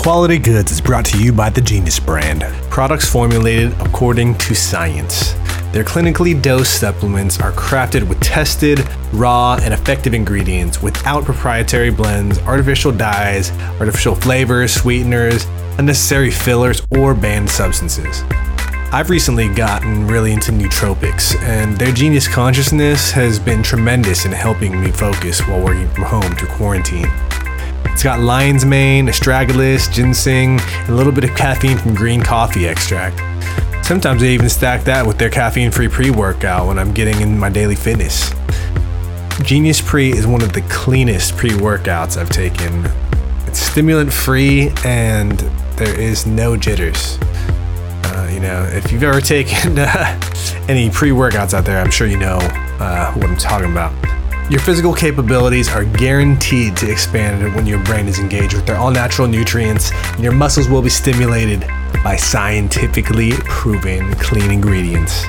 Quality Goods is brought to you by the Genius brand. Products formulated according to science. Their clinically dosed supplements are crafted with tested, raw, and effective ingredients without proprietary blends, artificial dyes, artificial flavors, sweeteners, unnecessary fillers, or banned substances. I've recently gotten really into nootropics, and their genius consciousness has been tremendous in helping me focus while working from home through quarantine. It's got lion's mane, astragalus, ginseng, and a little bit of caffeine from green coffee extract. Sometimes they even stack that with their caffeine free pre workout when I'm getting in my daily fitness. Genius Pre is one of the cleanest pre workouts I've taken. It's stimulant free and there is no jitters. Uh, you know, if you've ever taken uh, any pre workouts out there, I'm sure you know uh, what I'm talking about. Your physical capabilities are guaranteed to expand when your brain is engaged with their all natural nutrients, and your muscles will be stimulated by scientifically proven clean ingredients.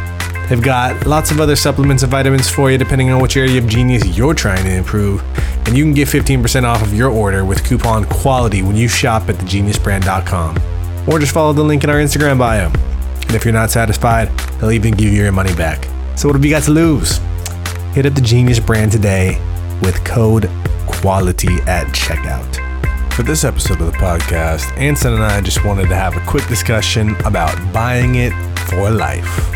They've got lots of other supplements and vitamins for you depending on which area of genius you're trying to improve. And you can get 15% off of your order with coupon QUALITY when you shop at thegeniusbrand.com. Or just follow the link in our Instagram bio. And if you're not satisfied, they'll even give you your money back. So what have you got to lose? Hit up the Genius brand today with code QUALITY at checkout. For this episode of the podcast, Anson and I just wanted to have a quick discussion about buying it for life.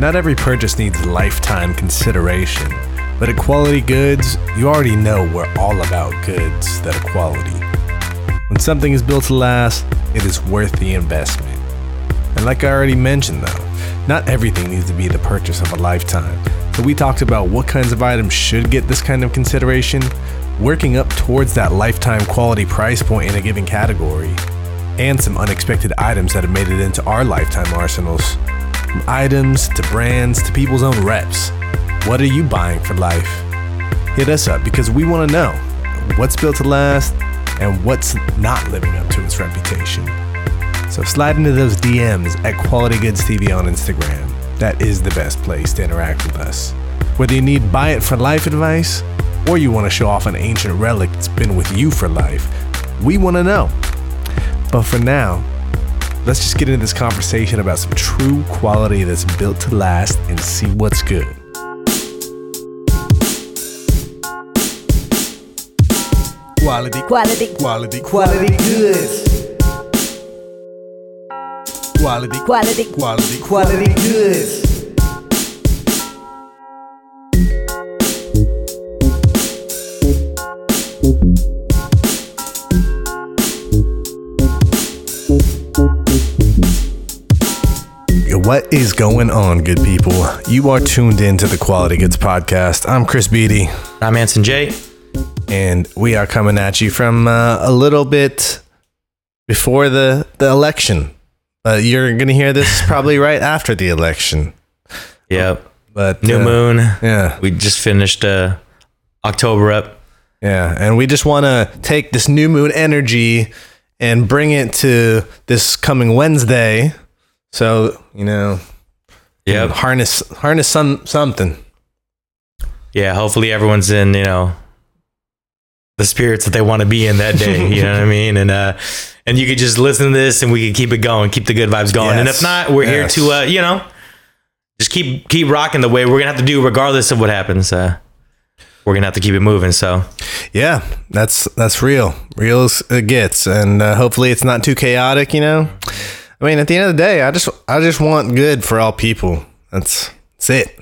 Not every purchase needs lifetime consideration, but at Quality Goods, you already know we're all about goods that are quality. When something is built to last, it is worth the investment. And like I already mentioned though, not everything needs to be the purchase of a lifetime. We talked about what kinds of items should get this kind of consideration, working up towards that lifetime quality price point in a given category, and some unexpected items that have made it into our lifetime arsenals. From items to brands to people's own reps. What are you buying for life? Hit us up because we want to know what's built to last and what's not living up to its reputation. So slide into those DMs at Quality Goods TV on Instagram. That is the best place to interact with us. Whether you need buy it for life advice or you want to show off an ancient relic that's been with you for life, we want to know. But for now, let's just get into this conversation about some true quality that's built to last and see what's good. Quality, Quality, quality, quality goods. Quality, quality, quality, quality goods. What is going on, good people? You are tuned in to the Quality Goods Podcast. I'm Chris Beatty, I'm Anson J. and we are coming at you from uh, a little bit before the, the election. You're going to hear this probably right after the election. Yep. But New uh, moon. Yeah. We just finished uh, October up. Yeah, and we just want to take this new moon energy and bring it to this coming Wednesday. So you know, Yep. harness harness some something. Yeah. Hopefully everyone's in, you know, the spirits that they want to be in that day. You know what I mean? And uh, and you could just listen to this, and we can keep it going, keep the good vibes going. And if not, we're Yes. here to, uh, you know, just keep keep rocking the way we're gonna have to do, regardless of what happens. Uh, we're gonna have to keep it moving. So Yeah, that's that's real, real as it gets, and uh, hopefully it's not too chaotic. You know, I mean, at the end of the day, I just I just want good for all people. That's that's it.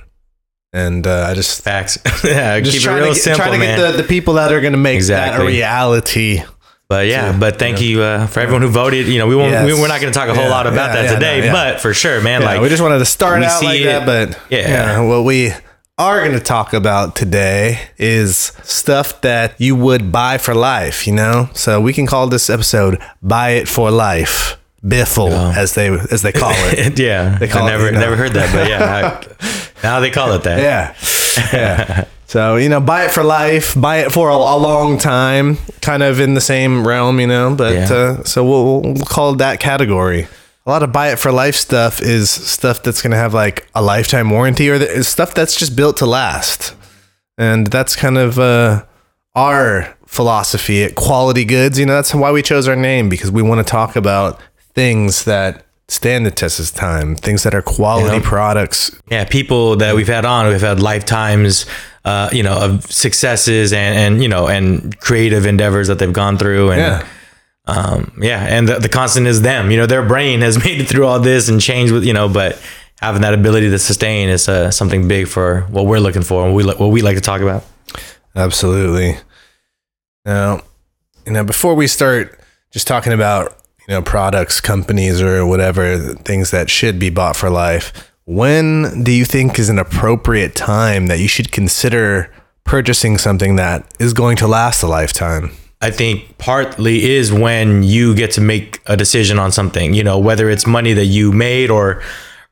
And uh, I just facts. yeah. just keep it real to get, simple, trying to man. get the, the people that are going to make that a reality. But yeah, So, but thank you uh, for everyone who voted. You know, we won't. Yes. We, we're not going to talk a whole Yeah, lot about yeah, that yeah, today. no, yeah. But for sure, man. Yeah, like we just wanted to start we out see like it. that, but Yeah. what we are going to talk about today is stuff that you would buy for life. You know, so we can call this episode "Buy It for Life." Biffle, as they as they call it. yeah, They call I it, never you know. never heard that, but yeah, I, now they call it that. yeah, yeah. So you know, buy it for life, buy it for a, a long time, kind of in the same realm, you know. But Yeah. uh, so we'll, we'll call it that category. A lot of buy it for life stuff is stuff that's gonna have like a lifetime warranty, or the, is stuff that's just built to last, and that's kind of uh, our philosophy at Quality Goods. You know, that's why we chose our name because we want to talk about things that stand the test of time, things that are quality products. Yeah, people that we've had on, we've had lifetimes, uh, you know, of successes and and you know and creative endeavors that they've gone through, and Yeah. um, yeah, and the, the constant is them. You know, their brain has made it through all this and changed with you know, but having that ability to sustain is uh, something big for what we're looking for and we what we like to talk about. Absolutely. Now, you know, before we start just talking about, you know, products, companies, or whatever, things that should be bought for life, when do you think is an appropriate time that you should consider purchasing something that is going to last a lifetime? I think partly is when you get to make a decision on something, you know, whether it's money that you made or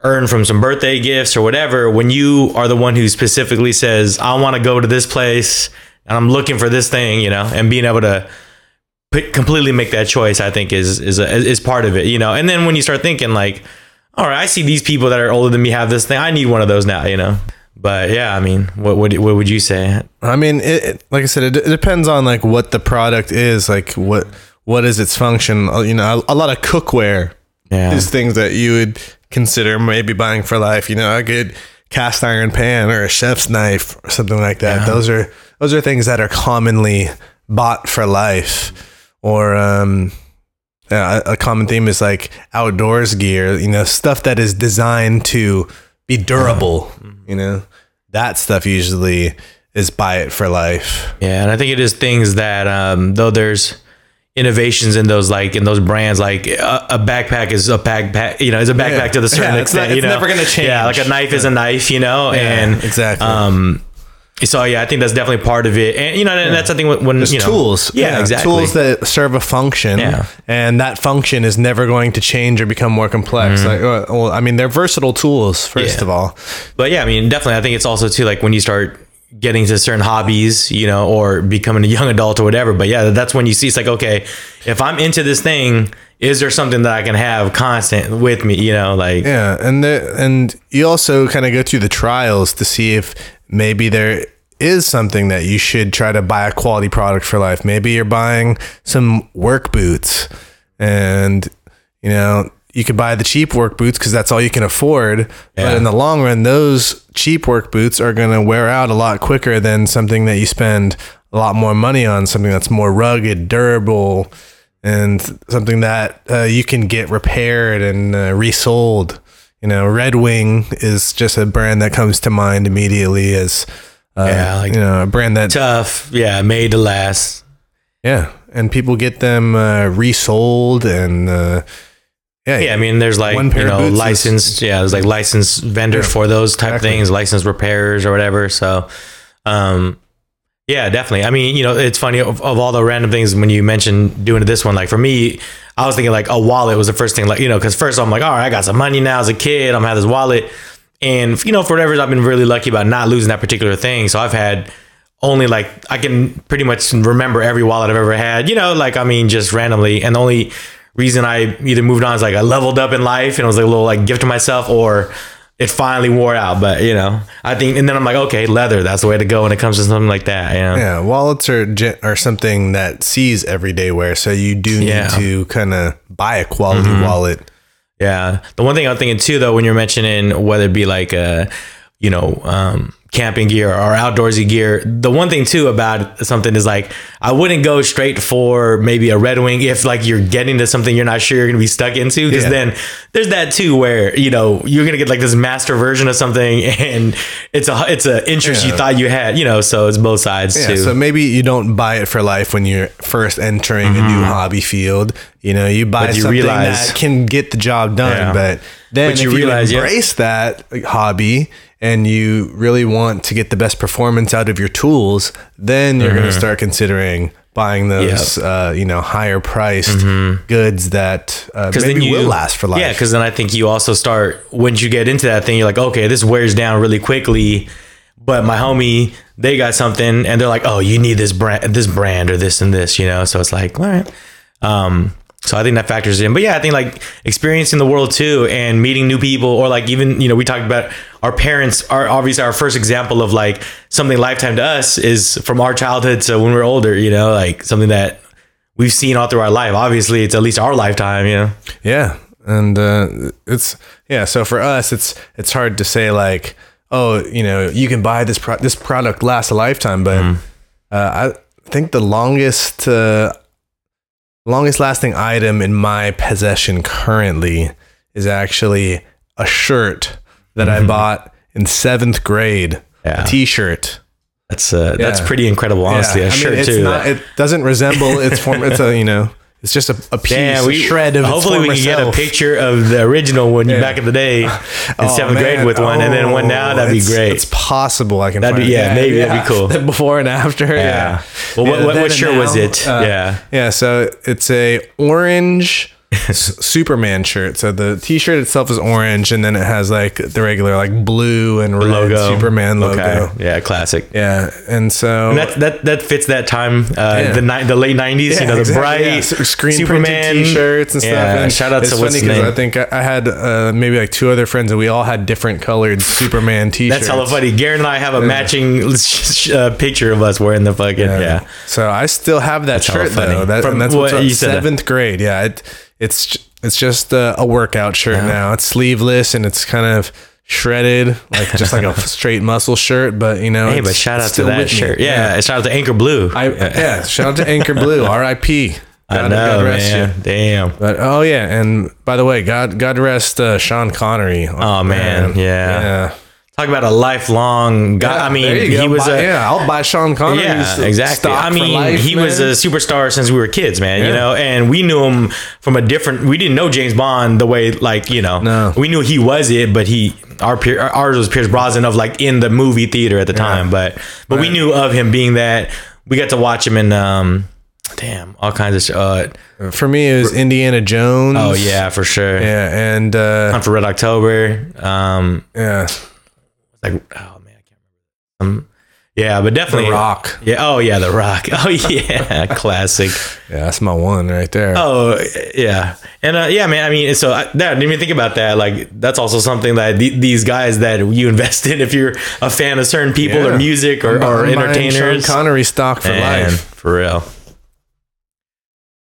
earned from some birthday gifts or whatever. When you are the one who specifically says, I want to go to this place and I'm looking for this thing, you know, and being able to completely make that choice, I think is, is, a, is part of it, you know. And then when you start thinking, like, all right, I see these people that are older than me have this thing. I need one of those now, you know. But yeah, I mean, what would what would you say? I mean, it, it- like I said, it, it depends on like what the product is, like what what is its function. Uh, You know, a, a lot of cookware Yeah, is things that you would consider maybe buying for life. You know, a good cast iron pan or a chef's knife or something like that. Those are those are things that are commonly bought for life. Or um, yeah, a, common theme is like outdoors gear. You know, stuff that is designed to be durable. You know, that stuff usually is buy it for life. Yeah, and I think it is things that um, though there's innovations in those like in those brands like a, a backpack is a backpack you know is a backpack Yeah. to the certain Yeah, it's extent not- you it's know never gonna change. yeah like a knife is a knife you know and exactly. um so yeah I think that's definitely part of it and you know and that's I think when, when you know tools. yeah, exactly Tools that serve a function. Yeah. And that function is never going to change or become more complex. Like, uh, well, I mean, they're versatile tools, first Mm-hmm. Yeah. of all. But yeah, I mean, definitely, I think it's also too like when you start getting to certain hobbies, you know, or becoming a young adult or whatever. But yeah, that's when you see it's like, okay, if I'm into this thing, is there something that I can have constant with me? You know, like Yeah. And the, and you also kind of go through the trials to see if maybe there is something that you should try to buy a quality product for life. Maybe you're buying some work boots and, you know, you could buy the cheap work boots because that's all you can afford. But in the long run, those cheap work boots are going to wear out a lot quicker than something that you spend a lot more money on, something that's more rugged, durable, and something that uh, you can get repaired and uh, resold. You know, Red Wing is just a brand that comes to mind immediately as, uh, Yeah, like- you know, a brand that tough, yeah, made to last. yeah, and people get them uh, resold and uh, yeah, Yeah, I mean, there's like One pair you of know boots is- licensed, yeah, there's like licensed vendors Yeah, for those type exactly. things, licensed repairers or whatever. So, um, yeah, definitely. I mean, you know, it's funny of, of all the random things when you mentioned doing this one. Like for me, I was thinking like a wallet was the first thing. Like you know, because first I'm like, all right, I got some money now as a kid. I'm gonna have this wallet, and you know, for whatever I've been really lucky about not losing that particular thing. So I've had only like I can pretty much remember every wallet I've ever had. You know, like I mean, just randomly. And the only reason I either moved on is like I leveled up in life and it was like a little like gift to myself, or it finally wore out. But you know, I think, and then I'm like, okay, leather, that's the way to go when it comes to something like that. Know? Yeah, wallets are are something that sees everyday wear, so you do need Yeah. to kind of buy a quality wallet. Yeah. The one thing I'm thinking too, though, when you're mentioning whether it be like, a, you know, um, camping gear or outdoorsy gear, the one thing too about something is like, I wouldn't go straight for maybe a Red Wing if like you're getting to something you're not sure you're going to be stuck into. Cause Yeah. then there's that too where, you know, you're going to get like this master version of something and it's a, it's an interest you thought you had, you know, so it's both sides Yeah, too. so maybe you don't buy it for life when you're first entering a new hobby field. You know, you buy Mm-hmm. You something realize- that can get the job done, Yeah. but then But you if you realize, yeah. embrace that hobby and you really want to get the best performance out of your tools, then you're Mm-hmm. going to start considering buying those, uh, you know, higher priced goods that uh, maybe then you will last for life. Yeah, because then I think you also start once you get into that thing, you're like, okay, this wears down really quickly. But my homie, they got something, and they're like, oh, you need this brand, this brand, or this and this, you know. So it's like, all right. Um, So I think that factors in. But yeah, I think like experiencing the world too and meeting new people or like even, you know, we talked about our parents are obviously our first example of like something lifetime to us is from our childhood to when we're older, you know, like something that we've seen all through our life. Obviously, it's at least our lifetime, you know. Yeah, and uh, it's yeah. So for us, it's it's hard to say like, oh, you know, you can buy this pro- this product lasts a lifetime, but Mm-hmm. uh, I think the longest uh, longest lasting item in my possession currently is actually a shirt that I bought in seventh grade. Mm-hmm. Yeah. A T-shirt. That's uh, that's pretty incredible, honestly. Yeah, A I mean, shirt it's too. Not, it doesn't resemble its form. It's a you know, it's just a, a piece, Damn, a we shred of. its Hopefully, we former can get a picture of the original one back in the day in Oh, seventh man. grade with one, and then one now. Oh, That'd be great. It's possible I can. That'd be- find it. yeah, maybe that'd be cool. The Before and after. Yeah. Yeah. Well, what- Yeah, what- then what and shirt was it? uh, Yeah. Yeah. So it's a orange s- Superman shirt. So the T-shirt itself is orange, and then it has like the regular like blue and red logo, Superman logo. Okay. Yeah, classic. Yeah, and so And that that that fits that time, uh, Yeah. the ni- the late nineties. you know, the exactly, bright yeah. Screen Superman T-shirts and stuff. And shout out to what's funny name. I think I, I had uh, maybe like two other friends, and we all had different colored Superman T-shirts. That's hella funny. Garrett and I have a matching uh, picture of us wearing the fucking yeah. So I still have that hella shirt though. That, From and that's what you said that- seventh grade. Yeah, it, it's it's just a, a workout shirt now. It's sleeveless and it's kind of shredded, like just like a straight muscle shirt. But you know, Hey, but shout out to that shirt. Yeah, shout out to Anchor Blue. I, yeah. Shout out to Anchor Blue, R.I.P. I know, God rest man. you. Damn. But oh yeah, and by the way, God God rest uh, Sean Connery. Oh, man, yeah. yeah. Talk about a lifelong guy. I mean, he was Buy- a yeah. I'll buy Sean Connery's Yeah, exactly. I mean, life, he was a superstar since we were kids, man. You know, and we knew him from a different. We didn't know James Bond the way, like you know, No. we knew he was it, but he our peer, ours was Pierce Brosnan of like in the movie theater at the time, but but we knew of him being that. We got to watch him in um, damn all kinds of. Uh, For me, it was Indiana Jones. oh yeah, for sure. yeah, and uh, Hunt for Red October. Um, yeah, like oh man, I can't remember. Um, yeah, but definitely The Rock. Yeah. Oh yeah, The Rock. Oh yeah, classic. Yeah, that's my one right there. Oh yeah, and uh, yeah, man. I mean, so I, that, I didn't even think about that. Like, that's also something that the, these guys that you invest in, if you're a fan of certain people Yeah. or music or, or entertainers, Sean Connery stock for life. for real.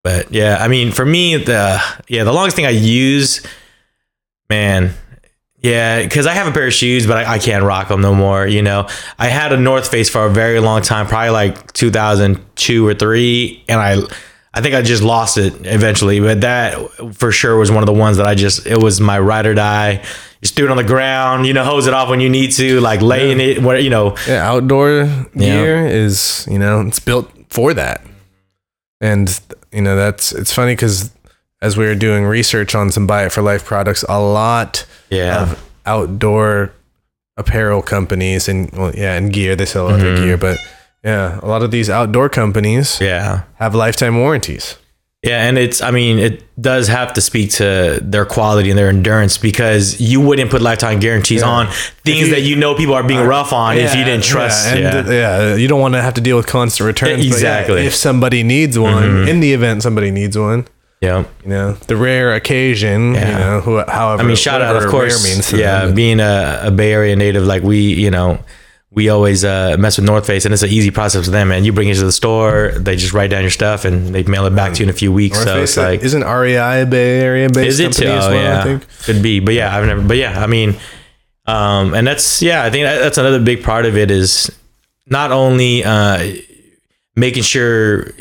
But yeah, I mean, for me, the yeah, the longest thing I use, man, yeah, because I have a pair of shoes, but I, I can't rock them no more. You know, I had a North Face for a very long time, probably like 2002 or three, and I, I think I just lost it eventually. But that for sure was one of the ones that I just it was my ride or die. Just threw it on the ground, you know, hose it off when you need to, like laying it, where you know, Yeah, outdoor gear is you know it's built for that, and you know that's it's funny because as we were doing research on some buy it for life products, a lot yeah, of outdoor apparel companies and well, yeah, and gear they sell other Mm-hmm. gear, but yeah, a lot of these outdoor companies yeah. have lifetime warranties. Yeah, and it's I mean, it does have to speak to their quality and their endurance because you wouldn't put lifetime guarantees Yeah. on things you- that you know people are being rough on if you didn't trust. Yeah, Yeah, and uh, yeah, you don't want to have to deal with constant returns. yeah, Exactly. Mm-hmm. if somebody needs one, in the event somebody needs one, yeah. you know, the rare occasion, you know, who, however, I mean, shout out, of course. means yeah, them. being a, a Bay Area native, like we, you know, we always uh, mess with North Face, and it's an easy process for them. Man, you bring it to the store, they just write down your stuff, and they mail it back to you in a few weeks. North so Face, it's like, isn't REI a Bay Area based is it too? company as Oh, well? yeah, I think. could be, but yeah, I've never. But yeah, I mean, um, and that's yeah, I think that's another big part of it is not only uh, making sure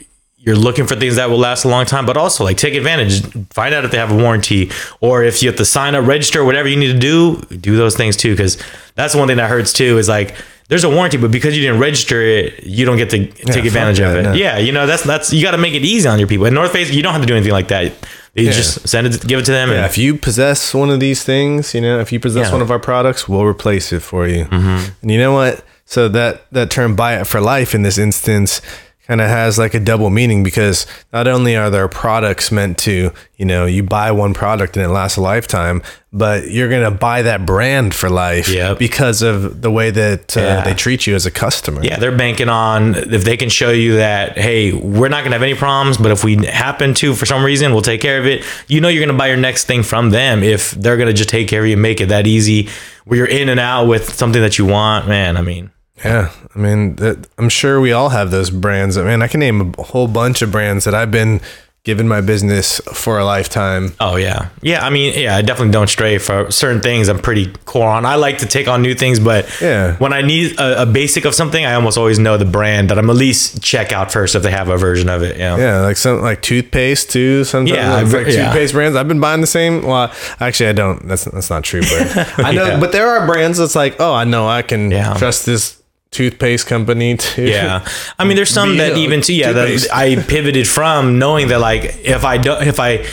you're looking for things that will last a long time, but also like take advantage, find out if they have a warranty, or if you have to sign up, register, whatever you need to do, do those things too, because that's one thing that hurts too. Is like there's a warranty, but because you didn't register it, you don't get to take fuck advantage of it. no. Yeah, you know that's that's you got to make it easy on your people. At North Face, you don't have to do anything like that. You Yeah. just send it, give it to them, Yeah, and if you possess one of these things, you know, if you possess Yeah. one of our products, we'll replace it for you. Mm-hmm. And you know what? So that that term "buy it for life" in this instance kind of has like a double meaning because not only are their products meant to, you know, you buy one product and it lasts a lifetime, but you're going to buy that brand for life Yep. because of the way that uh, Yeah. they treat you as a customer. Yeah, they're banking on if they can show you that, hey, we're not gonna have any problems, but if we happen to for some reason, we'll take care of it. You know, you're gonna buy your next thing from them if they're gonna just take care of you, and make it that easy, where you're in and out with something that you want. Man, I mean, Yeah, I mean, that, I'm sure we all have those brands. I mean, I can name a whole bunch of brands that I've been given my business for a lifetime. oh yeah, yeah. I mean, yeah, I definitely don't stray for certain things. I'm pretty core on. I like to take on new things, but Yeah. when I need a, a basic of something, I almost always know the brand that I'm at least check out first if they have a version of it. Yeah. Yeah, like some like toothpaste too. Sometimes Yeah, like, like yeah. toothpaste brands. I've been buying the same. Well, actually, I don't. That's that's not true. But I know. Yeah. But there are brands that's like, oh, I know I can Yeah. trust this toothpaste company too. Yeah, I mean, there's some that even too. Yeah, that. I pivoted from knowing that like if I don't, if I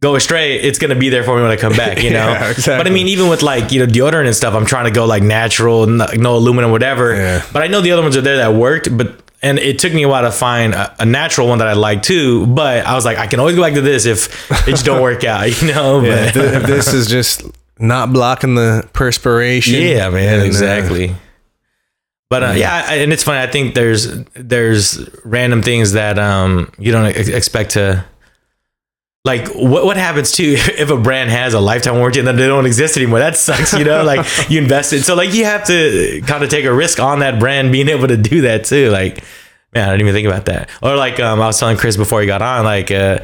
go astray, it's gonna be there for me when I come back. You know. Yeah, exactly. But I mean, even with like you know deodorant and stuff, I'm trying to go like natural, no aluminum, whatever. Yeah. But I know the other ones are there that worked, but. And it took me a while to find a, a natural one that I like too, but I was like, I can always go back to this if it just don't work out, you know. Yeah, But- th- if this is just not blocking the perspiration. Yeah, man, and, uh, exactly. But uh, yeah, I- and it's funny. I think there's there's random things that um you don't ex- expect to. Like what what happens too if a brand has a lifetime warranty and then they don't exist anymore? That sucks, you know. like you invested, so like you have to kind of take a risk on that brand being able to do that too. Like, man, I didn't even think about that. Or like um, I was telling Chris before he got on, like uh,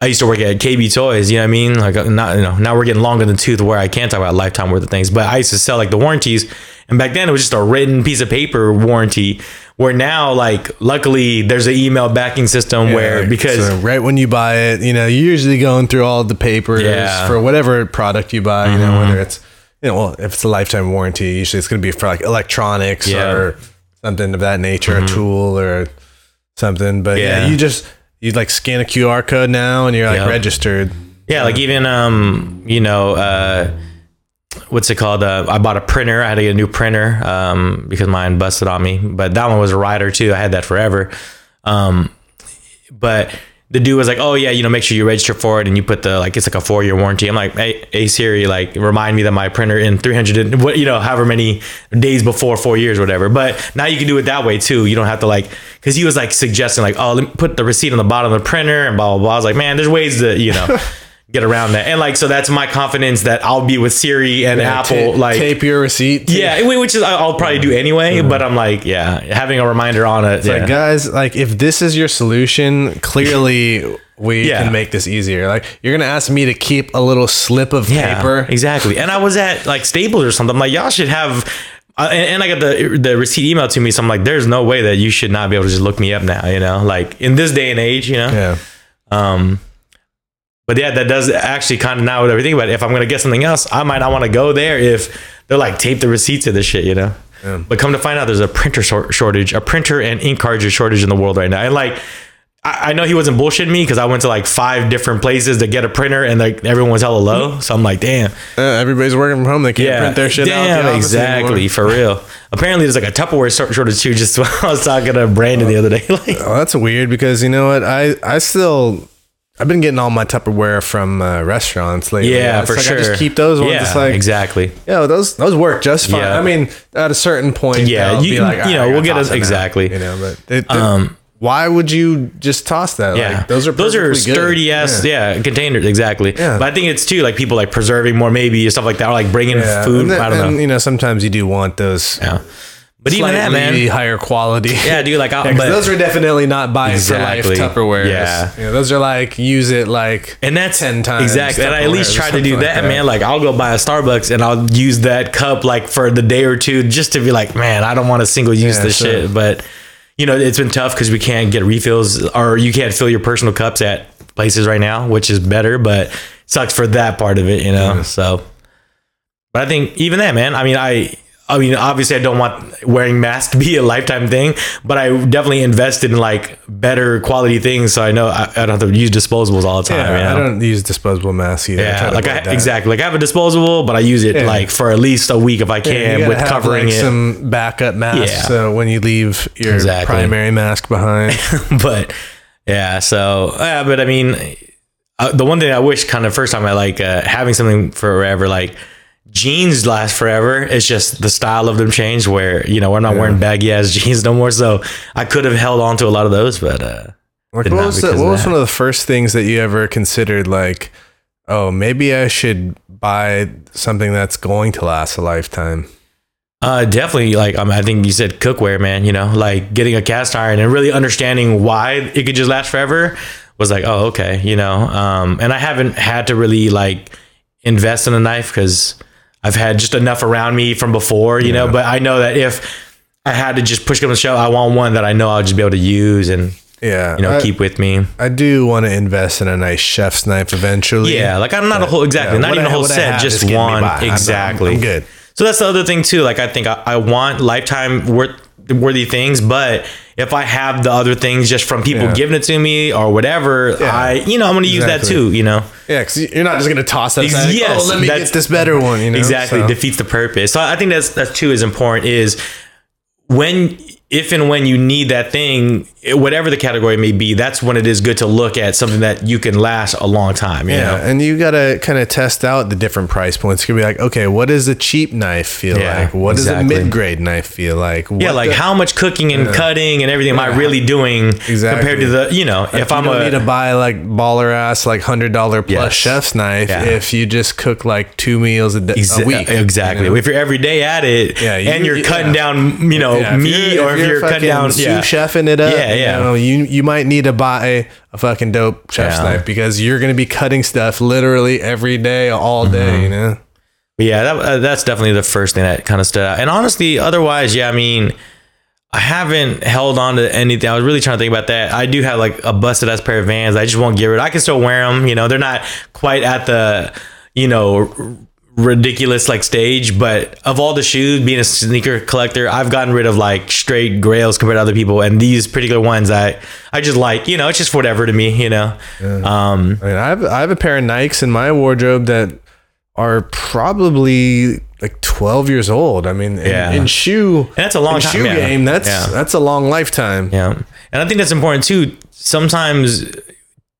I used to work at KB Toys. You know what I mean? Like uh, not you know now we're getting longer than tooth where I can't talk about lifetime worth of things. But I used to sell like the warranties, and back then it was just a written piece of paper warranty. Where now, like luckily, there's an email backing system where because so right when you buy it, you know, you're usually going through all the papers Yeah. Mm-hmm. for whatever product you buy. You know, whether it's you know, well, if it's a lifetime warranty, usually it's going to be for like electronics Yeah. Mm-hmm. or something of that nature, a tool or something. But yeah, Yeah. you just you like scan a QR code now and you're like Yeah. registered. Yeah, like even um, you know, uh, what's it called? Uh, I bought a printer. I had to get a new printer um, because mine busted on me. But that one was a rider too. I had that forever. Um, but the dude was like, "Oh yeah, you know, make sure you register for it and you put the like it's like a four year warranty." I'm like, "Hey, hey Siri, like remind me that my printer in 300 and what you know, however many days before four years, whatever." But now you can do it that way too. You don't have to like because he was like suggesting like, "Oh, let me put the receipt on the bottom of the printer and blah blah blah." I was like, "Man, there's ways to you know." Get around that, and like so, that's my confidence that I'll be with Siri and Yeah, Apple. ta- like, tape your receipt. yeah, which is I'll probably do anyway. But I'm like, yeah, having a reminder on it. yeah. Like guys, like if this is your solution, clearly we Yeah. can make this easier. Like you're gonna ask me to keep a little slip of Yeah, paper. exactly. And I was at like Staples or something. I'm like, y'all should have. Uh, and, and I got the the receipt emailed to me, so I'm like, there's no way that you should not be able to just look me up now. You know, like in this day and age, you know. Yeah. Um, but yeah, that does actually kind of now with everything. But if I'm gonna get something else, I might not want to go there if they're like tape the receipts of this shit, you know. Yeah. But come to find out, there's a printer shor- shortage, a printer and ink cartridge shortage in the world right now. And like, I, I know he wasn't bullshitting me because I went to like five different places to get a printer, and like everyone was hella low. So I'm like, damn, Uh, everybody's working from home. They can't yeah, print their shit out. damn, the exactly anymore. for real. Apparently, there's like a Tupperware shor- shortage too. Just I was talking to Brandon the other day, like, Oh, that's weird because you know what? I I still I've been getting all my Tupperware from uh, restaurants lately. yeah, It's for like sure. I just keep those ones. Yeah, it's like exactly. yeah, those those work just fine. Yeah. I mean, at a certain point, Yeah, you- like, you know, right, we'll get us- it now," exactly. You know, but Um, why would you just toss that? Yeah, Like, those are those are perfectly good. sturdy ass yeah. containers exactly. Yeah. But I think it's too like people like preserving more maybe stuff like that or like bringing Yeah, food. then- I don't and, know. you know, sometimes you do want those. Yeah. But even that slightly man. higher quality. Yeah, dude. Like, I, Yeah, 'cause but, those are definitely not buy it for life Tupperware. Yeah. You know, those are like use it like and that's 10 times exactly. And I at least try to do something that, that. man. Like I'll go buy a Starbucks and I'll use that cup like for the day or two just to be like, man, I don't want to single use Yeah, this sure. shit. But you know, it's been tough because we can't get refills or you can't fill your personal cups at places right now, which is better, but sucks for that part of it, you know. So, but I think even that, man. I mean, I I mean, obviously, I don't want wearing masks to be a lifetime thing, but I definitely invested in like better quality things, so I know I, I don't have to use disposables all the time. Yeah, you know? I don't use disposable masks either. I Yeah, to like I, exactly. Like I have a disposable, but I use it Yeah. like for at least a week if I can gotta with covering like, it. some backup masks Yeah. so when you leave your Exactly. primary mask behind. but yeah, so yeah, but I mean, uh, the one thing I wish kind of first time I like uh, having something forever, like jeans last forever. It's just the style of them changed where you know we're not wearing baggy ass jeans no more. So I could have held on to a lot of those, but uh, Like, what was, the, what was one of the first things that you ever considered? Like, oh, maybe I should buy something that's going to last a lifetime. Uh, definitely. Like um, I think you said cookware, man. You know, like getting a cast iron and really understanding why it could just last forever was like, oh, okay. You know, um, and I haven't had to really like invest in a knife because I've had just enough around me from before. You know, but I know that if I had to just push come the show, I want one that I know I'll just be able to use and Yeah, you know I, keep with me. I do want to invest in a nice chef's knife eventually. Yeah, like I'm not a whole exactly, Yeah, not even I- a whole set, just is getting me one by. I'm- I'm- exactly. I'm good. So that's the other thing too. Like I think I, I want lifetime worth worthy things, but if I have the other things just from people Yeah. giving it to me or whatever, Yeah. I you know I'm going to use that too. You know, Yeah, because you're not just gonna toss that. Ex- like, yes, oh, let me get this better one. You know, exactly So- defeats the purpose. So I think that's that's too is important is when if and when you need that thing, whatever the category may be, that's when it is good to look at something that you can last a long time. You Yeah, know? and you gotta kind of test out the different price points. You can be like, okay, what does a cheap knife feel Yeah, like? What exactly. does a mid-grade knife feel like? Yeah, like the- how much cooking and cutting and everything am I really doing compared to the you know if you I'm a need to buy like baller ass like hundred dollar plus Yes. chef's knife Yeah. if you just cook like two meals a, day, Exa- a week. Exactly. you know? If you're every day at it, Yeah, you- and you're yeah. cutting down, you know, Yeah, meat, or if you're, down, sous yeah, chefing it up, Yeah, you yeah. know, you you might need to buy a fucking dope chef's Yeah. knife because you're gonna be cutting stuff literally every day, all Mm-hmm. day. You know. Yeah, that, uh, that's definitely the first thing that kind of stood out. And honestly, otherwise, yeah, I mean, I haven't held on to anything. I was really trying to think about that. I do have like a busted ass pair of Vans. I just won't get rid. I can still wear them. You know, they're not quite at the, you know, ridiculous like stage. But of all the shoes, being a sneaker collector, I've gotten rid of like straight grails compared to other people. And these particular ones, I I just like. You know, it's just whatever to me. You know, um, I mean, I have I have a pair of Nikes in my wardrobe that are probably like 12 years old. I mean, in, Yeah. in shoe, And that's a long time, shoe yeah. game. That's Yeah. that's a long lifetime. Yeah. And I think that's important too. Sometimes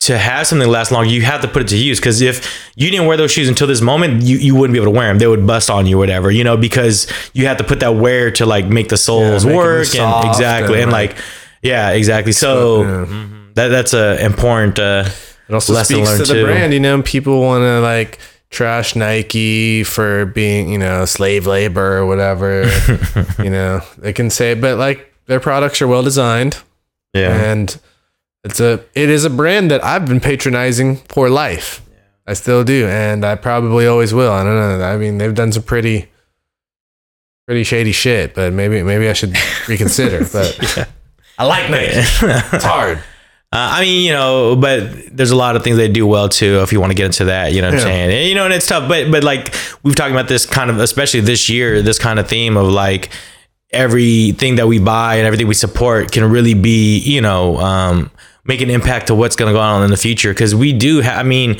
to have something last long, you have to put it to use. Because if you didn't wear those shoes until this moment, you, you wouldn't be able to wear them. They would bust on you or whatever, you know, because you have to put that wear to like make the soles 'em work. and exactly. and, And, like- like, yeah, exactly. So Yeah. that, that's a important, uh, It also lesson speaks to the too. brand. You know, people want to like trash Nike for being, you know, slave labor or whatever. you know, they can say, but like their products are well designed, yeah. and it's a it is a brand that I've been patronizing for life. I still do, and I probably always will. I don't know. I mean, they've done some pretty pretty shady shit, but maybe maybe I should reconsider. But I like Nike. It's hard. Uh, I mean, you know, but there's a lot of things they do well too. If you want to get into that, you know what I'm saying? And, you know, and it's tough. But but like we've talked about this kind of, especially this year, this kind of theme of like everything that we buy and everything we support can really be, you know, um, make an impact to what's going to go on in the future. Because we do. Ha- I mean.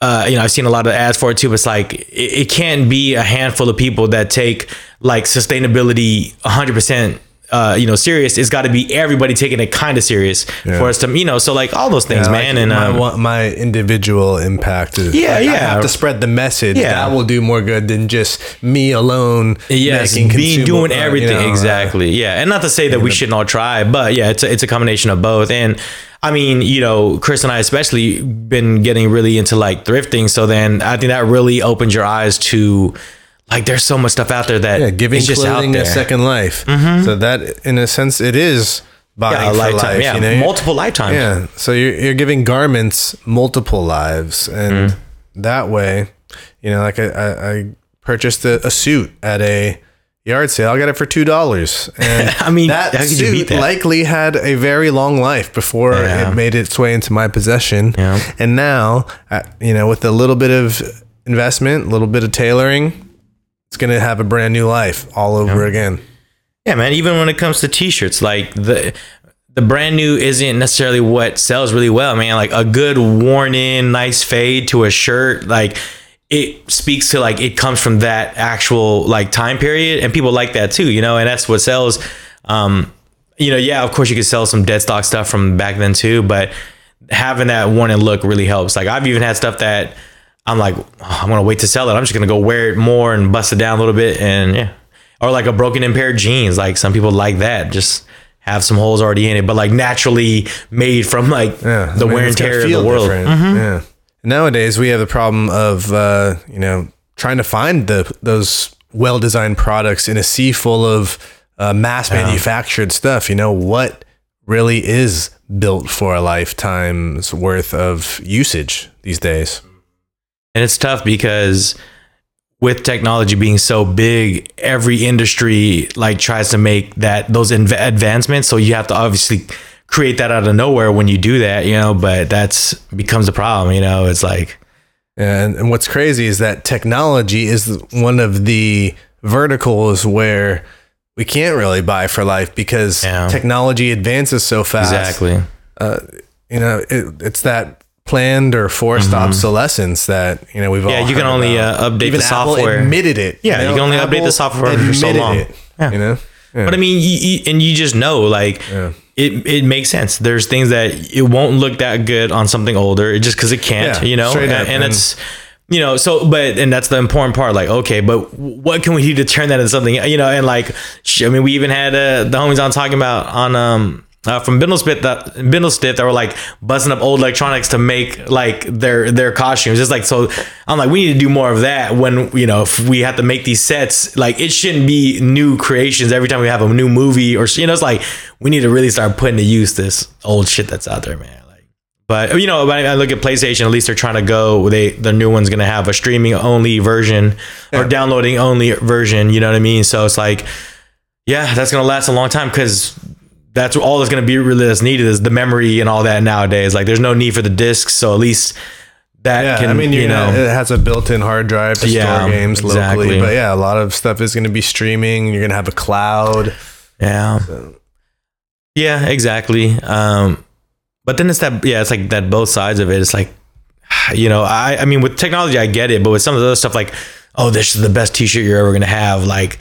Uh, you know, I've seen a lot of ads for it too. But it's like it, it can't be a handful of people that take like sustainability 100 percent. Uh, you know, serious. It's got to be everybody taking it kind of serious Yeah. for us to, you know. So like all those things, Yeah, man. like and my, um, my individual impact is Yeah, like, I yeah. have to spread the message Yeah. that will do more good than just me alone yes, being doing uh, you everything know, uh, exactly. yeah, and not to say that we shouldn't all try, but yeah, it's a, it's a combination of both. And I mean, you know, Chris and I especially been getting really into like thrifting. So then I think that really opens your eyes to like there's so much stuff out there that yeah, giving is just out clothing a second life. So that, in a sense, it is buying yeah, a lifetime, life. yeah, you know? multiple lifetimes. Yeah. So you're, you're giving garments multiple lives. And Mm-hmm. that way, you know, like I, I, I purchased a, a suit at a yard sale. I got it for $2. And I mean, that how could you suit beat that? likely had a very long life before Yeah. it made its way into my possession. Yeah. And now, uh, you know, with a little bit of investment, a little bit of tailoring, it's gonna have a brand new life all over again. Yeah, man. Even when it comes to t-shirts, like the the brand new isn't necessarily what sells really well, man. Like a good worn in, nice fade to a shirt, like it speaks to like it comes from that actual like time period, and people like that too, you know. And that's what sells. Um, you know, yeah, of course you could sell some dead stock stuff from back then too, but having that worn in look really helps. Like I've even had stuff that I'm like, oh, I'm gonna wait to sell it. I'm just gonna go wear it more and bust it down a little bit, and yeah, or like a broken in pair of jeans. Like some people like that, just have some holes already in it, but like naturally made from like Yeah, the I mean, wear and tear of the world. Mm-hmm. Yeah. Nowadays we have the problem of uh, you know trying to find the those well designed products in a sea full of uh, mass manufactured stuff. You know what really is built for a lifetime's worth of usage these days. And it's tough because with technology being so big, every industry like tries to make that those inv- advancements. So you have to obviously create that out of nowhere when you do that, you know. But that's becomes a problem, you know. It's like And, and what's crazy is that technology is one of the verticals where we can't really buy for life because Yeah. technology advances so fast. exactly. Uh, you know, it, it's that planned or forced obsolescence that you know we've all Mm-hmm. Yeah, you can only, uh, update Even the Apple software. admitted it. Yeah, you can only update the software for so admitted long. It, Yeah. You know, Yeah. But I mean, you, you, and you just know, like, it it makes sense. There's things that it won't look that good on something older, it just because it can't, Yeah, you know. And, and it's you know, so but and that's the important part. Like, okay, but what can we do to turn that into something, you know? And like, I mean, we even had uh, the homies on talking about on um. Uh, from Bindlespit that Bindlespit that were like busting up old electronics to make like their their costumes. It's like so I'm like we need to do more of that when you know if we have to make these sets like it shouldn't be new creations every time we have a new movie or you know it's like we need to really start putting to use this old shit that's out there, man. Like, but you know, when I look at PlayStation, at least they're trying to go. They the new one's gonna have a streaming only version or downloading only version. You know what I mean? So it's like, yeah, that's gonna last a long time because that's all that's gonna be really that's needed is the memory and all that nowadays. Like, there's no need for the discs, so at least that Yeah, can I mean, you know. it has a built-in hard drive to Yeah, store games exactly. locally. But yeah, a lot of stuff is going to be streaming. You're going to have a cloud. Yeah. Yeah, exactly. Um, but then it's that yeah, it's like that both sides of it. It's like you know, I I mean with technology I get it, but with some of the other stuff like, oh, this is the best t-shirt you're ever gonna have, like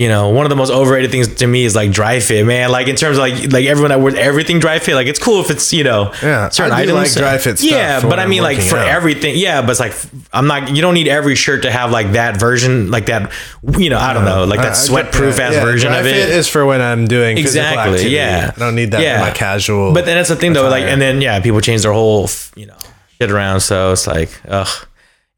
you know, one of the most overrated things to me is like dry fit, man. Like in terms of like like everyone that wears everything dry fit, like it's cool if it's you know Yeah, certain I do items. like dry fit stuff Yeah, but I mean like for out. everything. Yeah, but it's like I'm not. You don't need every shirt to have like that version, like that. You know, I don't know, like that sweat proof ass yeah, version of it. fit is for when I'm doing physical Exactly, yeah. I don't need that Yeah. for my casual. But then that's the thing though, like, and then yeah, people change their whole, you know, shit around. So it's like, ugh.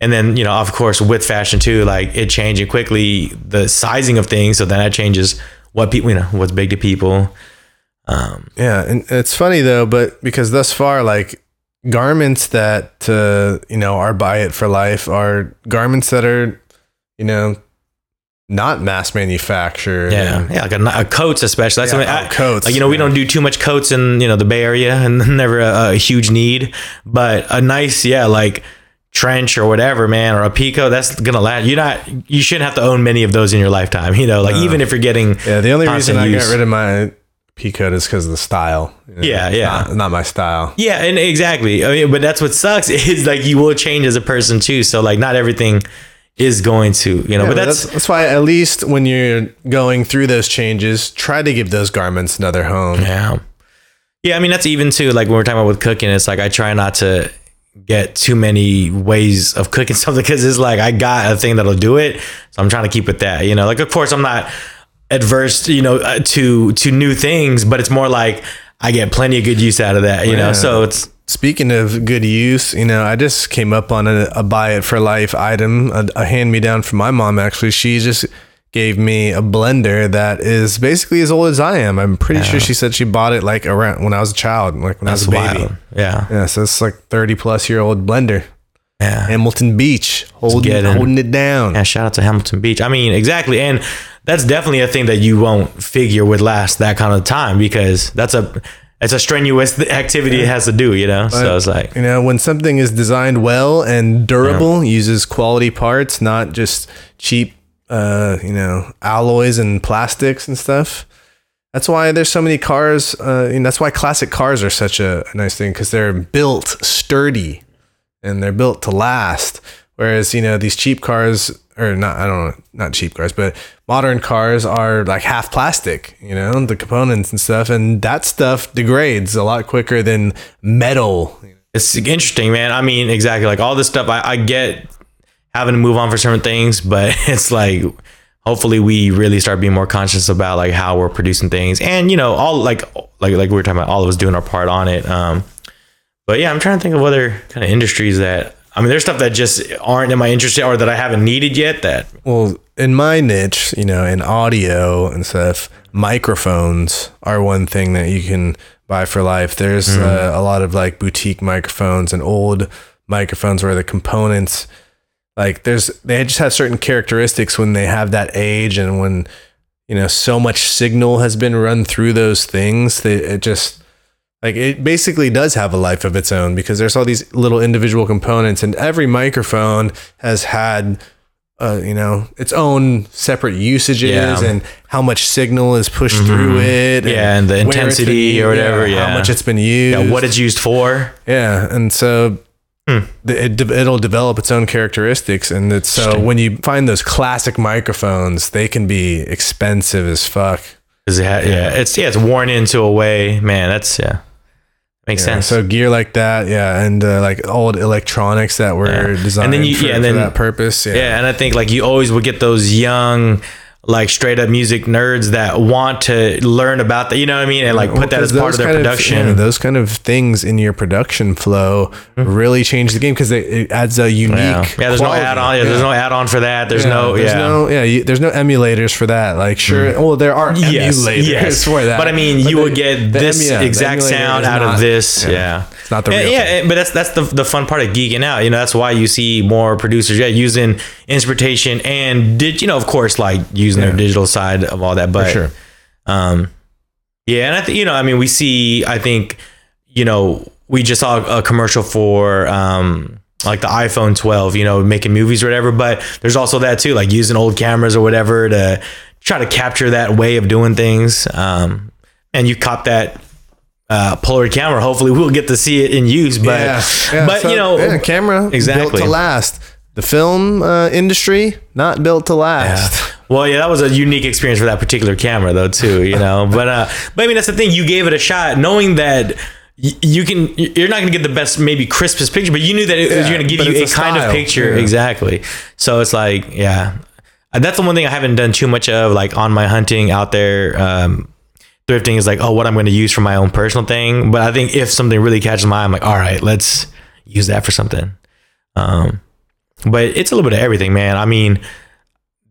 And then you know, of course, with fashion too, like it changing quickly, the sizing of things. So then that changes what people, you know, what's big to people. Um, Yeah, and it's funny though, but because thus far, like garments that uh, you know are buy it for life are garments that are, you know, not mass manufactured. yeah, and- yeah, like a, a coats especially. That's Yeah, something. oh, I, coats, Like, you know, we don't do too much coats in you know the Bay Area, and never a, a huge need. But a nice, yeah, like trench or whatever, man, or a peacoat, that's gonna last. You're not, you shouldn't have to own many of those in your lifetime. You know, like even if you're getting, Yeah, the only reason I use. got rid of my peacoat is because of the style. Yeah, it's yeah. Not, not my style. Yeah, and exactly. I mean, but that's what sucks is like you will change as a person too. So like not everything is going to, you know. Yeah, but that's, that's why at least when you're going through those changes, try to give those garments another home. yeah, yeah. I mean that's even too like when we're talking about with cooking. It's like I try not to get too many ways of cooking something because it's like I got a thing that'll do it. So I'm trying to keep it that. You know, like of course I'm not adverse, you know, uh, to to new things, but it's more like I get plenty of good use out of that. You know, so it's Speaking of good use, you know, I just came up on a, a buy it for life item, a, a hand me down from my mom. Actually, she just gave me a blender that is basically as old as I am. I'm pretty sure she said she bought it like around when I was a child, like when that's I was a baby. wild. Yeah, Yeah, so it's like 30 plus year old blender. yeah. Hamilton Beach, holding, holding it down. Yeah, shout out to Hamilton Beach. I mean, exactly. And that's definitely a thing that you won't figure would last that kind of time because that's a it's a strenuous activity it has to do, you know? so it's like You know, when something is designed well and durable, uses quality parts, not just cheap uh, you know, alloys and plastics and stuff. That's why there's so many cars. Uh, and that's why classic cars are such a, a nice thing because they're built sturdy and they're built to last. Whereas you know these cheap cars, or not, I don't know, not cheap cars, but modern cars are like half plastic. You know the components and stuff, and that stuff degrades a lot quicker than metal. It's interesting, man. I mean, exactly. Like all this stuff, I, I get having to move on for certain things, but it's like hopefully we really start being more conscious about like how we're producing things. And you know all like like like we were talking about all of us doing our part on it. Um but yeah i'm trying to think of other kind of industries that i mean there's stuff that just aren't in my interest or that i haven't needed yet that Well, in my niche, you know, in audio and stuff, microphones are one thing that you can buy for life. There's uh, a lot of like boutique microphones and old microphones where the components, like, there's they just have certain characteristics when they have that age and when you know so much signal has been run through those things that it just like it basically does have a life of its own because there's all these little individual components and every microphone has had uh, you know its own separate usages Yeah. Mm-hmm. and how much signal is pushed through it Yeah, and the where it's been intensity or whatever, yeah. how much it's been used yeah, what it's used for yeah, and so Th- It, it'll develop its own characteristics, and it's so when you find those classic microphones, they can be expensive as fuck. it ha- yeah it's yeah it's worn into a way man that's yeah makes Yeah, sense So gear like that, yeah, and uh, like old electronics that were Yeah. And designed then you- for, yeah, and for then- that purpose. Yeah. Yeah, and I think like you always would get those young, like straight up music nerds that want to learn about that. You know what I mean? And like put that as part of their production. yeah, those kind of things in your production flow really change the game because it adds a unique. yeah. yeah, there's quality. no add on. Yeah, there's no add on for that. There's no there's yeah. Mm. no yeah you, there's no emulators for that like sure well there are Yes, emulators yes. for that But I mean, you the- would get this emu- yeah, the exact sound out of this. yeah. Yeah. Not the real yeah, thing. but that's that's the the fun part of geeking out. You know, that's why you see more producers yeah using instrumentation and did you know of course like using Yeah. their digital side of all that. But sure. Um, yeah, and I think you know, I mean, we see. I think you know, we just saw a commercial for um, like the iPhone 12. You know, making movies or whatever. But there's also that too, like using old cameras or whatever to try to capture that way of doing things. Um, and you cop that uh, Polaroid camera. Hopefully, we'll get to see it in use. But yeah, yeah, but so, you know, yeah, camera built Exactly. to last. The film uh, industry not built to last. Well, yeah, that was a unique experience for that particular camera, though, too. You know, but uh, but I mean, that's the thing. You gave it a shot, knowing that y- you can. You're not going to get the best, maybe crispest picture, but you knew that it was going to give you a, a kind of picture, Yeah. exactly. So it's like, yeah, that's the one thing I haven't done too much of, like on my hunting out there. Um, thrifting is like, oh, what I'm going to use for my own personal thing. But I think if something really catches my eye, I'm like, all right, let's use that for something. Um, but it's a little bit of everything, man. I mean,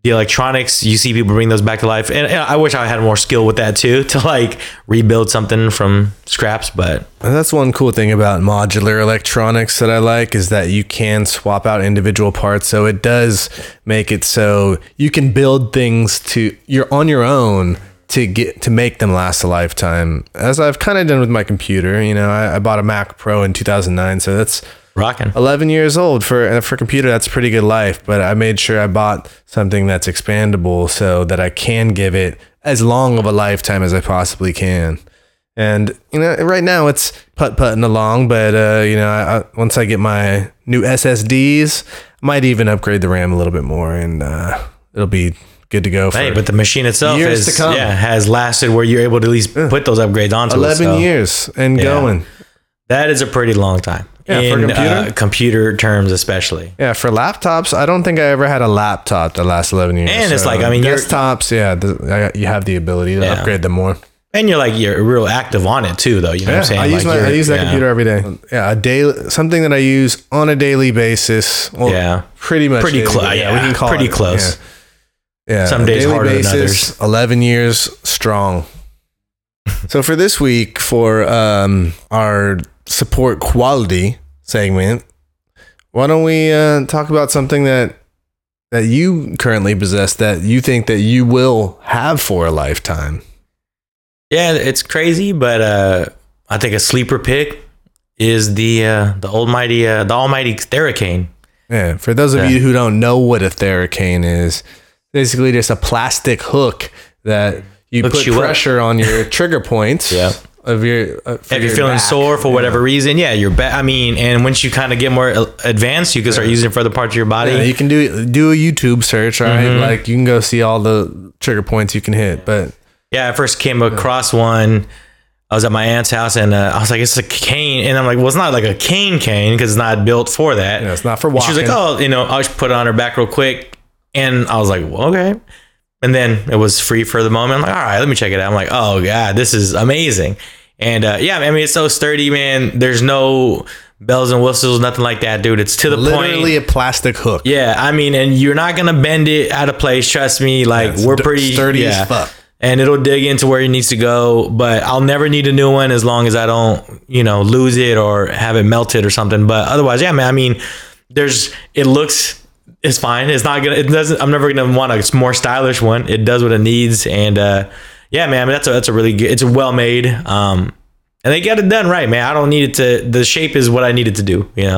the electronics, you see people bring those back to life, and, and I wish I had more skill with that too, to like rebuild something from scraps. But And that's one cool thing about modular electronics that I like is that you can swap out individual parts. So it does make it so you can build things to you're on your own to get to make them last a lifetime. As I've kind of done with my computer, you know, I, I bought a Mac Pro in 2009, so that's rocking, 11 years old for for a computer that's pretty good life but i made sure i bought something that's expandable so that i can give it as long of a lifetime as i possibly can and you know right now it's putt putting along but uh you know I, I, once i get my new ssds I might even upgrade the ram a little bit more and uh it'll be good to go for hey, but the machine itself Years is to come. yeah has lasted where you're able to at least put those upgrades onto 11 it. so years and Yeah. going That is a pretty long time. Yeah, for computer? Uh, computer terms, especially. Yeah, for laptops, I don't think I ever had a laptop that last 11 years. And it's like, I mean, you're- desktops, yeah, the, I- you have the ability to Yeah. upgrade them more. And you're like you're real active on it too, though. You know what I'm saying? I use Like, my, I use that yeah. computer every day. Yeah, a daily something that I use on a daily basis. Well, Yeah. pretty much Pretty daily, clo- yeah, we can call pretty it, close. Yeah, yeah Some days harder than others. Eleven years strong. so for this week, for um, our support quality segment, why don't we uh, talk about something that that you currently possess that you think that you will have for a lifetime? Yeah, it's crazy, but uh, I think a sleeper pick is the uh, the almighty uh, the almighty Theracane. Yeah, for those of you who don't know what a Theracane is, basically just a plastic hook that you Hooks put you up. pressure on your trigger points. Yeah. Of your, uh, if you're feeling back. sore for whatever reason, yeah, you're back. I mean, and once you kind of get more uh, advanced, you can start using it for other parts of your body. Yeah, you can do do a YouTube search, right? Mm-hmm. Like you can go see all the trigger points you can hit. But Yeah, I first came across one. I was at my aunt's house and uh, I was like, it's a cane. And I'm like, well, it's not like a cane cane because it's not built for that. know, it's not for And She walking. was like, oh, you know, I'll just put it on her back real quick. And I was like, well, okay. And then it was free for the moment. I'm like, all right, let me check it out. I'm like, oh, God, this is amazing. And uh, yeah, I mean, it's so sturdy, man. There's no bells and whistles, nothing like that, dude. It's to the point. literally a plastic hook. Yeah, I mean, and you're not gonna bend it out of place. Trust me. Like it's we're d- pretty sturdy as fuck. and it'll dig into where it needs to go. But I'll never need a new one as long as I don't, you know, lose it or have it melted or something. But otherwise, yeah, man. I mean, there's it looks it's fine. It's not gonna. It doesn't. I'm never gonna want a more stylish one. It does what it needs, and uh, yeah, man. I mean, that's a that's a really good. It's a well made. Um, and they got it done right, man. I don't need it to. The shape is what I needed to do. You know,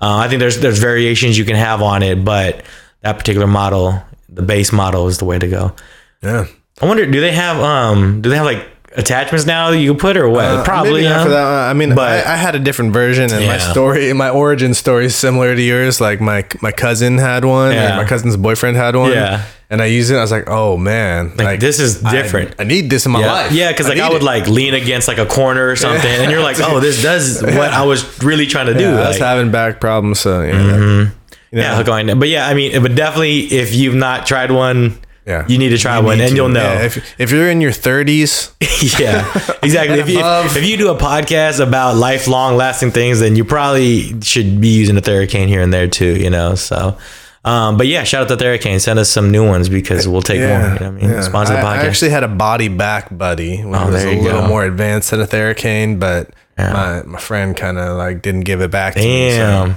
uh, I think there's there's variations you can have on it, but that particular model, the base model, is the way to go. Yeah. I wonder, do they have um, do they have like attachments now you can put or what? Uh, Probably. maybe not huh? for that. one. I mean, But- I, I had a different version, and my story, my origin story is similar to yours. Like my my cousin had one, Yeah. my cousin's boyfriend had one. Yeah. And I used it. I was like, oh man, Like, this is different. I, need this in my Yeah, life. yeah, because like I need would it. like lean against like a corner or something, and you're like, oh, this does what I was really trying to do. Yeah, I was Mm-hmm. having back problems, so yeah. that- you know, hook on. But yeah, I mean, but definitely if you've not tried one, yeah. you need to try You one, and to. you'll know. Yeah, if, if you're in your 30s, yeah, exactly. if, you, if, if you do a podcast about lifelong lasting things, then you probably should be using a Theracane here and there too, you know? So, um, but yeah, shout out to Theracane. Send us some new ones because we'll take more. You know I mean? yeah. Sponsor the I, I actually had a body back buddy, which Oh, was a little go. more advanced than a Theracane, but Yeah. my, my friend kind of like didn't give it back to me. so- Damn.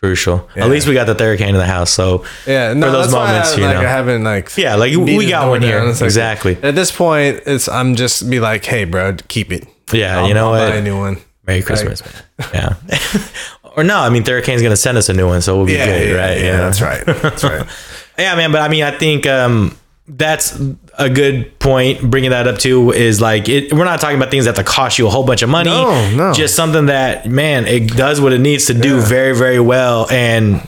Crucial. Yeah. At least we got the Theracane in the house. So, Yeah, no, for those moments, I, you like, know. I haven't like Yeah, like, we got one here. like- Exactly. At this point, it's I'm just be like, hey, bro, keep it. yeah, I'll, you know I'll what? Buy a new one. Merry Christmas, man. Yeah. or no, I mean, Theracane's going to send us a new one, so we'll be Yeah, good, yeah, right? yeah, that's right. That's right. Yeah, man. But I mean, I think um, that's a good point. Bringing that up too is like it, we're not talking about things that have to cost you a whole bunch of money. No, no. Just something that man, it does what it needs to do Yeah. very, very well, and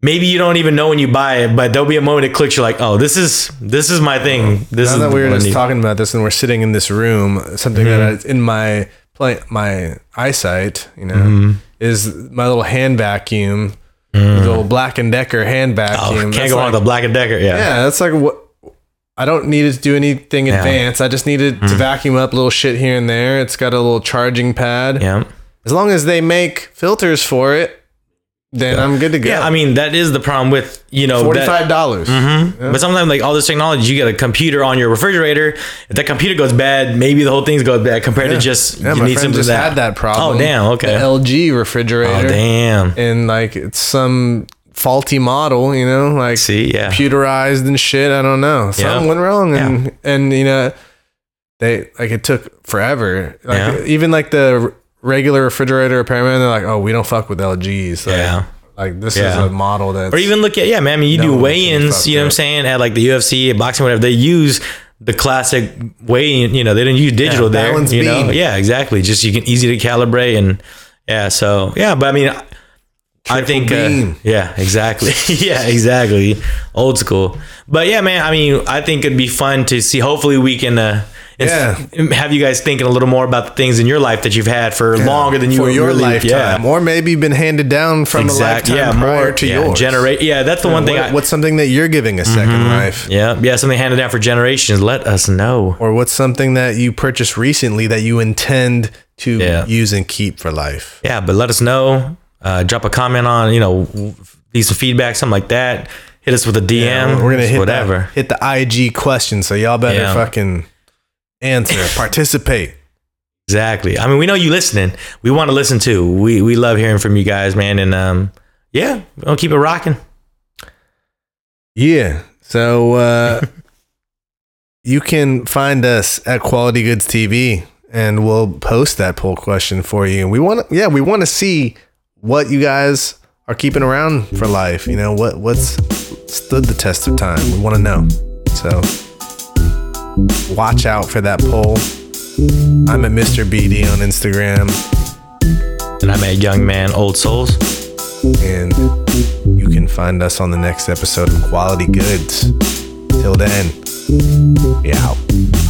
maybe you don't even know when you buy it, but there'll be a moment it clicks. You're like, oh, this is this is my thing. This now is that we were just need. talking about this and we're sitting in this room, something Mm-hmm. that I, in my play, my eyesight, you know, Mm-hmm. is my little hand vacuum, the little Black and Decker hand Mm. Oh, vacuum. can't That's go like, wrong with the Black and Decker. Yeah. Yeah, that's like what. I don't need it to do anything Yeah. advanced. I just need needed to hmm. vacuum up little shit here and there. It's got a little charging pad. Yeah. As long as they make filters for it, then I'm good to go. Yeah, I mean that is the problem with you know forty five dollars. Mm-hmm. But sometimes, like all this technology, you get a computer on your refrigerator. If that computer goes bad, maybe the whole thing goes bad compared to just Yeah, you need something just that. had that problem. Oh damn! Okay. The LG refrigerator. oh damn! and like it's some faulty model, you know, like See, yeah, computerized and shit. I don't know. Something Yeah. went wrong, and and you know, they like it took forever. Like Yeah. even like the regular refrigerator repairman, they're like, oh, we don't fuck with LGs. Like, Yeah. like this Yeah. is a model that, or even look at yeah, man. I mean, you No, do weigh-ins. You know what I'm saying? At like the UFC, boxing, whatever. They use the classic weigh-in. You know, they didn't use digital Yeah, there. You know, beam. yeah, exactly. Just you can easy to calibrate and yeah. So yeah, but I mean. I Triple think, uh, yeah, exactly. yeah, exactly. Old school. But yeah, man, I mean, I think it'd be fun to see. Hopefully, we can, uh, ins- have you guys thinking a little more about the things in your life that you've had for longer than you for your really, lifetime, Yeah, or maybe been handed down from exact. a lifetime Yeah, prior more to yeah, yours. Generate. Yeah, that's the one thing. What- I, Mm-hmm. what's something that you're giving a 2nd life? yeah, yeah, something handed down for generations. Let us know. Or what's something that you purchased recently that you intend to Yeah. use and keep for life? Yeah, but let us know. Uh, drop a comment on, you know, leave some feedback, something like that. Hit us with a DM. we're gonna hit whatever. that, hit the IG question, so y'all better Yeah. fucking answer, participate. Exactly. I mean, we know you listening. We want to listen too. We we love hearing from you guys, man. And um, yeah, we'll keep it rocking. Yeah. So uh, you can find us at Quality Goods TV, and we'll post that poll question for you. And we want, yeah, we want to see what you guys are keeping around for life. You know what what's stood the test of time? We want to know. So watch out for that poll. I'm at Mr. BD on Instagram. And I'm a young man, old souls. And you can find us on the next episode of Quality Goods. Till then, out.